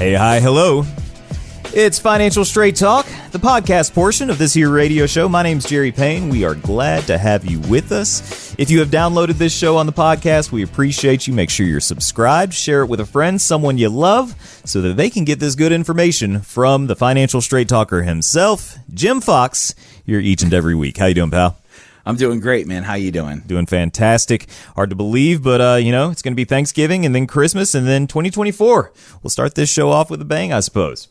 Hey, hi, hello. It's Financial Straight Talk, the podcast portion of this here radio show. My name's Jerry Payne. We are glad to have you with us. If you have downloaded this show on the podcast, we appreciate you. Make sure you're subscribed, share it with a friend, someone you love, so that they can get this good information from the Financial Straight Talker himself, Jim Fox, here each and every week. How you doing, pal? I'm doing great, man. How you doing? Doing fantastic. Hard to believe, but uh, you know, it's going to be Thanksgiving and then Christmas and then 2024. We'll start this show off with a bang, I suppose.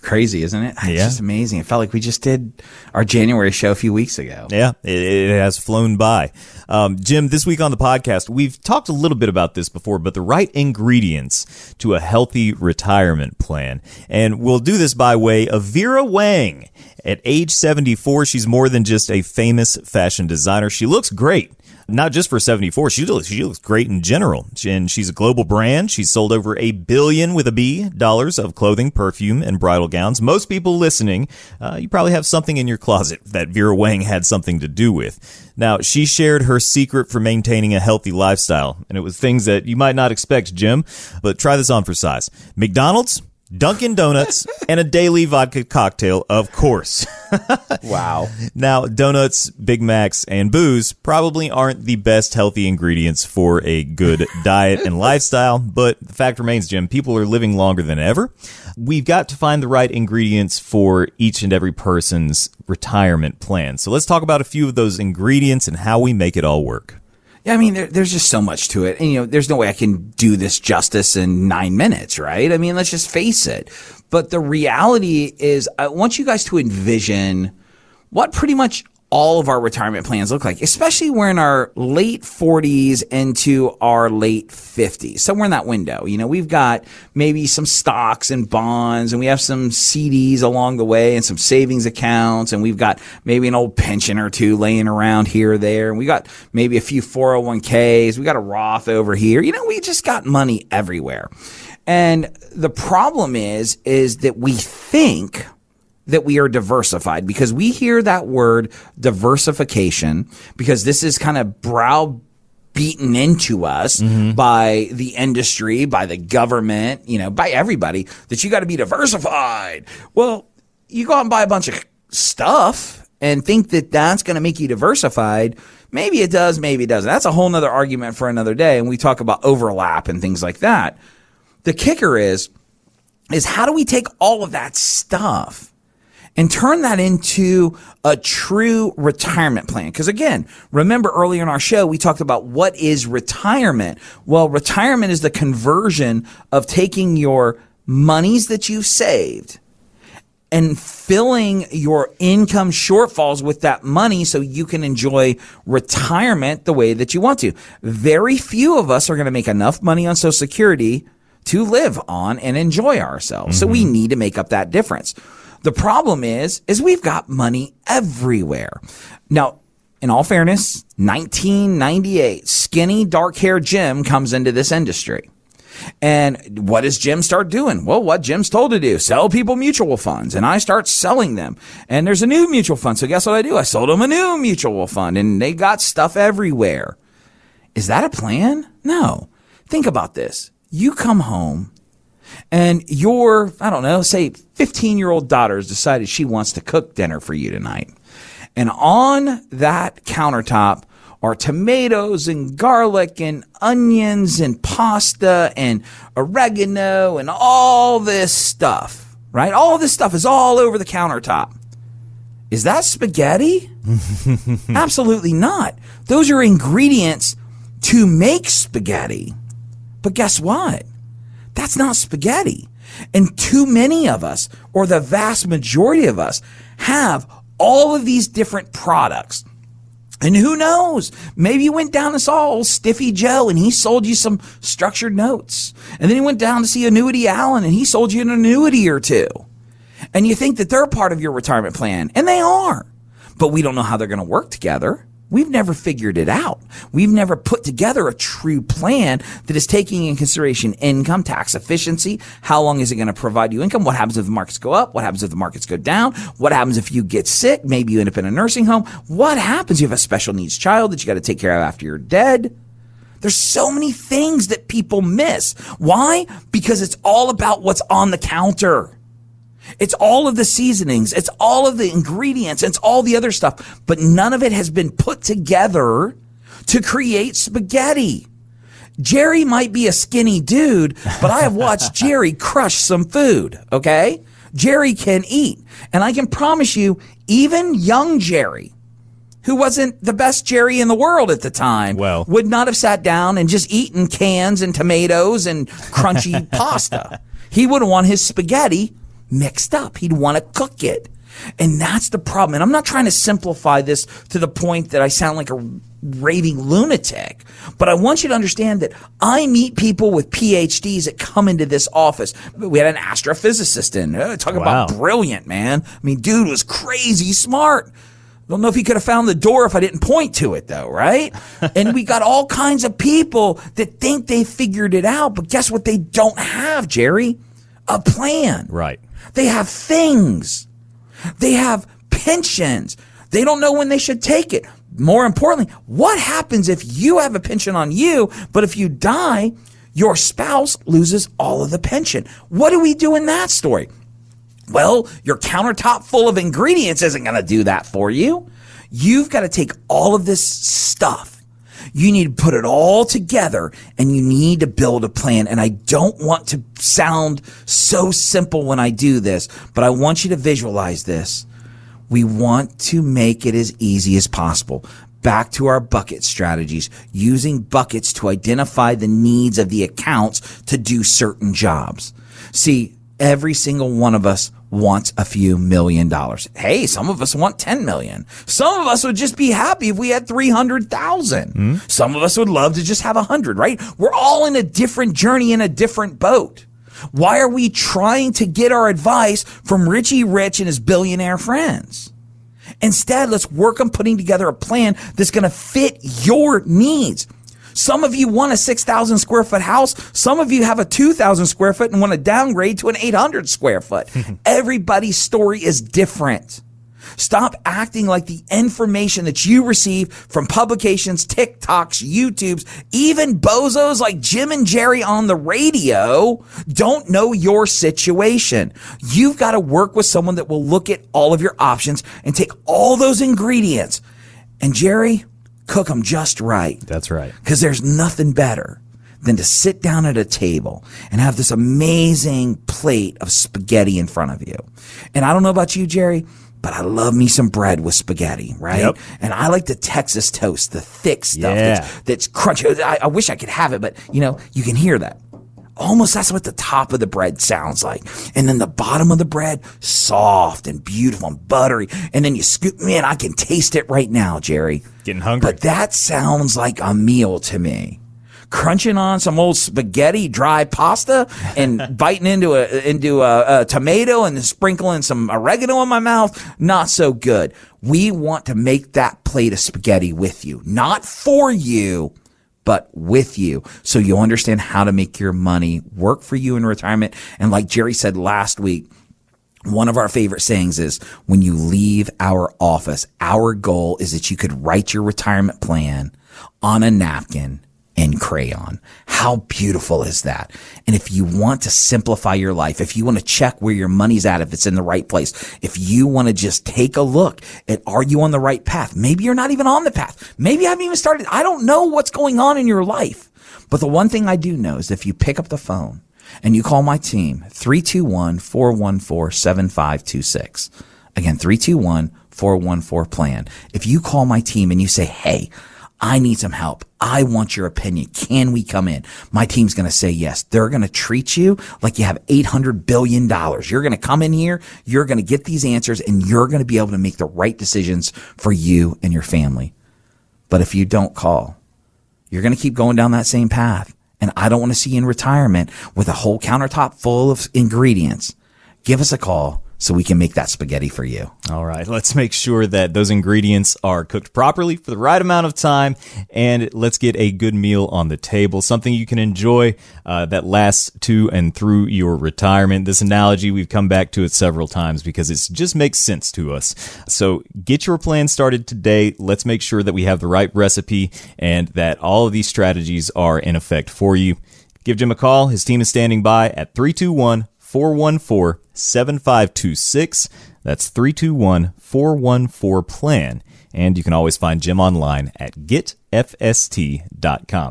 Crazy, isn't it? It's Yeah. just amazing. It felt like we just did our January show a few weeks ago. Yeah, it, it has flown by. Um, Jim, this week on the podcast, we've talked a little bit about this before, but the right ingredients to a healthy retirement plan. And we'll do this by way of Vera Wang. At age 74, she's more than just a famous fashion designer. She looks great. Not just for 74, she looks, she looks great in general. And she's a global brand. She's sold over a billion with a B dollars of clothing, perfume, and bridal gowns. Most people listening, uh, you probably have something in your closet that Vera Wang had something to do with. Now, she shared her secret for maintaining a healthy lifestyle, and it was things that you might not expect, Jim, but try this on for size. McDonald's, Dunkin' Donuts, and a daily vodka cocktail, of course. Wow. Now, donuts, Big Macs, and booze probably aren't the best healthy ingredients for a good diet and lifestyle, but the fact remains, Jim, people are living longer than ever. We've got to find the right ingredients for each and every person's retirement plan. So let's talk about a few of those ingredients and how we make it all work. Yeah, I mean, there, there's just so much to it. And, you know, there's no way I can do this justice in nine minutes, right? I mean, let's just face it. But the reality is, I want you guys to envision what pretty much all of our retirement plans look like, especially we're in our late 40s into our late 50s, somewhere in that window. You know, we've got maybe some stocks and bonds, and we have some CDs along the way and some savings accounts, and we've got maybe an old pension or two laying around here or there, and we got maybe a few 401ks, we got a Roth over here. You know, we just got money everywhere. And the problem is, is that we think that we are diversified because we hear that word diversification because this is kind of brow beaten into us mm-hmm. by the industry, by the government, you know, by everybody that you got to be diversified. Well, you go out and buy a bunch of stuff and think that that's going to make you diversified. Maybe it does, maybe it doesn't. That's a whole nother argument for another day. And we talk about overlap and things like that. The kicker is, is how do we take all of that stuff and turn that into a true retirement plan. Because again, remember earlier in our show, we talked about what is retirement. Well, retirement is the conversion of taking your monies that you've saved and filling your income shortfalls with that money so you can enjoy retirement the way that you want to. Very few of us are going to make enough money on Social Security to live on and enjoy ourselves. So we mm-hmm. need to make up that difference. The problem is, is we've got money everywhere. Now, in all fairness, 1998, skinny, dark haired Jim comes into this industry. And what does Jim start doing? Well, what Jim's told to do, sell people mutual funds. And I start selling them. And there's a new mutual fund. So guess what I do? I sold them a new mutual fund and they got stuff everywhere. Is that a plan? No. Think about this. You come home and your, I don't know, say 15 year old daughter has decided she wants to cook dinner for you tonight. And on that countertop are tomatoes and garlic and onions and pasta and oregano and all this stuff, right? All this stuff is all over the countertop. Is that spaghetti? Absolutely not. Those are ingredients to make spaghetti. But guess what? That's not spaghetti. And too many of us, or the vast majority of us, have all of these different products. And who knows? Maybe you went down and saw old Stiffy Joe and he sold you some structured notes. And then you went down to see Annuity Allen and he sold you an annuity or two. And you think that they're part of your retirement plan. And they are. But we don't know how they're going to work together. We've never figured it out. We've never put together a true plan that is taking in consideration income, tax efficiency. How long is it going to provide you income? What happens if the markets go up? What happens if the markets go down? What happens if you get sick? Maybe you end up in a nursing home. What happens you have a special needs child that you got to take care of after you're dead? There's so many things that people miss. Why? Because it's all about what's on the counter. It's all of the seasonings. It's all of the ingredients. It's all the other stuff, but none of it has been put together to create spaghetti. Jerry might be a skinny dude, but I have watched Jerry crush some food. Okay. Jerry can eat. And I can promise you, even young Jerry, who wasn't the best Jerry in the world at the time, Well. would not have sat down and just eaten cans and tomatoes and crunchy pasta. He would want his spaghetti mixed up. He'd want to cook it. And that's the problem. And I'm not trying to simplify this to the point that I sound like a raving lunatic, but I want you to understand that I meet people with PhDs that come into this office. We had an astrophysicist in, uh, talk about brilliant, man. I mean, dude was crazy smart. Don't know if he could have found the door if I didn't point to it though, right? and we got all kinds of people that think they figured it out, but guess what they don't have, Jerry? A plan. Right. They have things. They have pensions. They don't know when they should take it. More importantly, what happens if you have a pension on you, but if you die, your spouse loses all of the pension? What do we do in that story? Well, your countertop full of ingredients isn't going to do that for you. You've got to take all of this stuff. You need to put it all together and you need to build a plan. And I don't want to sound so simple when I do this, but I want you to visualize this. We want to make it as easy as possible. Back to our bucket strategies, using buckets to identify the needs of the accounts to do certain jobs. See, every single one of us wants a few million dollars. Hey, some of us want 10 million. Some of us would just be happy if we had 300,000. Hmm? Some of us would love to just have a hundred, right? We're all in a different journey in a different boat. Why are we trying to get our advice from Richie Rich and his billionaire friends? Instead, let's work on putting together a plan that's going to fit your needs. Some of you want a 6,000 square foot house. Some of you have a 2,000 square foot and want to downgrade to an 800 square foot. Everybody's story is different. Stop acting like the information that you receive from publications, TikToks, YouTubes, even bozos like Jim and Jerry on the radio don't know your situation. You've got to work with someone that will look at all of your options and take all those ingredients and Jerry, cook them just right. That's right. Because there's nothing better than to sit down at a table and have this amazing plate of spaghetti in front of you. And I don't know about you, Jerry, but I love me some bread with spaghetti, right? Yep. And I like the Texas toast, the thick stuff Yeah. that's, that's crunchy. I, I wish I could have it, but you know, you can hear that. Almost that's what the top of the bread sounds like. And then the bottom of the bread, soft and beautiful and buttery. And then you scoop, man, I can taste it right now, Jerry. Getting hungry. But that sounds like a meal to me. Crunching on some old spaghetti, dry pasta, and biting into a into a, a tomato and then sprinkling some oregano in my mouth, not so good. We want to make that plate of spaghetti with you, not for you, but with you, so you'll understand how to make your money work for you in retirement. And like Jerry said last week, one of our favorite sayings is when you leave our office, our goal is that you could write your retirement plan on a napkin in crayon. How beautiful is that? And if you want to simplify your life, if you want to check where your money's at, if it's in the right place, if you want to just take a look at are you on the right path? Maybe you're not even on the path. Maybe you haven't even started. I don't know what's going on in your life. But the one thing I do know is if you pick up the phone and you call my team, 321-414-7526. Again, 321-414 plan. If you call my team and you say, Hey, I need some help. I want your opinion. Can we come in? My team's going to say yes. They're going to treat you like you have $800 billion. You're going to come in here. You're going to get these answers and you're going to be able to make the right decisions for you and your family. But if you don't call, you're going to keep going down that same path. And I don't want to see you in retirement with a whole countertop full of ingredients. Give us a call, so we can make that spaghetti for you. All right, let's make sure that those ingredients are cooked properly for the right amount of time, and let's get a good meal on the table, something you can enjoy uh, that lasts to and through your retirement. This analogy, we've come back to it several times because it just makes sense to us. So get your plan started today. Let's make sure that we have the right recipe and that all of these strategies are in effect for you. Give Jim a call. His team is standing by at 321 414 7526. That's 321 414 PLAN. And you can always find Jim online at getfst.com.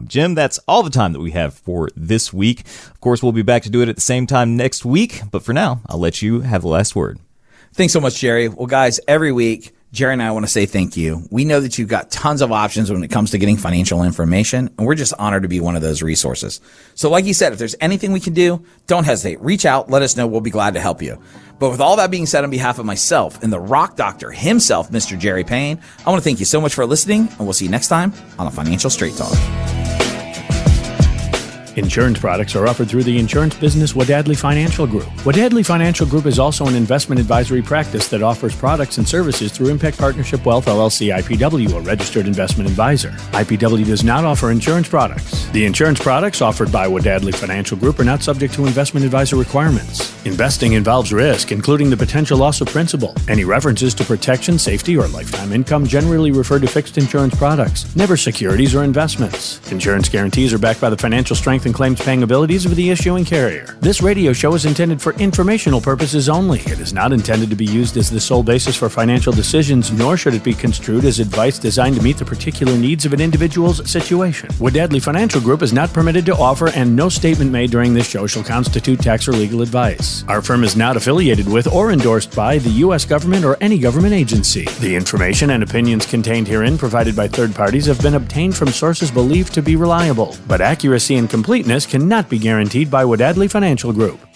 Jim, that's all the time that we have for this week. Of course, we'll be back to do it at the same time next week. But for now, I'll let you have the last word. Thanks so much, Jerry. Well, guys, every week, Jerry and I want to say thank you. We know that you've got tons of options when it comes to getting financial information, and we're just honored to be one of those resources. So, like you said, if there's anything we can do, don't hesitate. Reach out, let us know. We'll be glad to help you. But with all that being said, on behalf of myself and the rock doctor himself, Mr. Jerry Payne, I want to thank you so much for listening, and we'll see you next time on a Financial Straight Talk. Insurance products are offered through the insurance business Wadadli Financial Group. Wadadli Financial Group is also an investment advisory practice that offers products and services through Impact Partnership Wealth LLC IPW, a registered investment advisor. IPW does not offer insurance products. The insurance products offered by Wadadli Financial Group are not subject to investment advisor requirements. Investing involves risk, including the potential loss of principal. Any references to protection, safety, or lifetime income generally refer to fixed insurance products, never securities or investments. Insurance guarantees are backed by the financial strength and claims paying abilities of the issuing carrier. This radio show is intended for informational purposes only. It is not intended to be used as the sole basis for financial decisions, nor should it be construed as advice designed to meet the particular needs of an individual's situation. Wadadli Financial Group is not permitted to offer, and no statement made during this show shall constitute tax or legal advice. Our firm is not affiliated with or endorsed by the U.S. government or any government agency. The information and opinions contained herein provided by third parties have been obtained from sources believed to be reliable, but accuracy and completeness cannot be guaranteed by Wadadli Financial Group.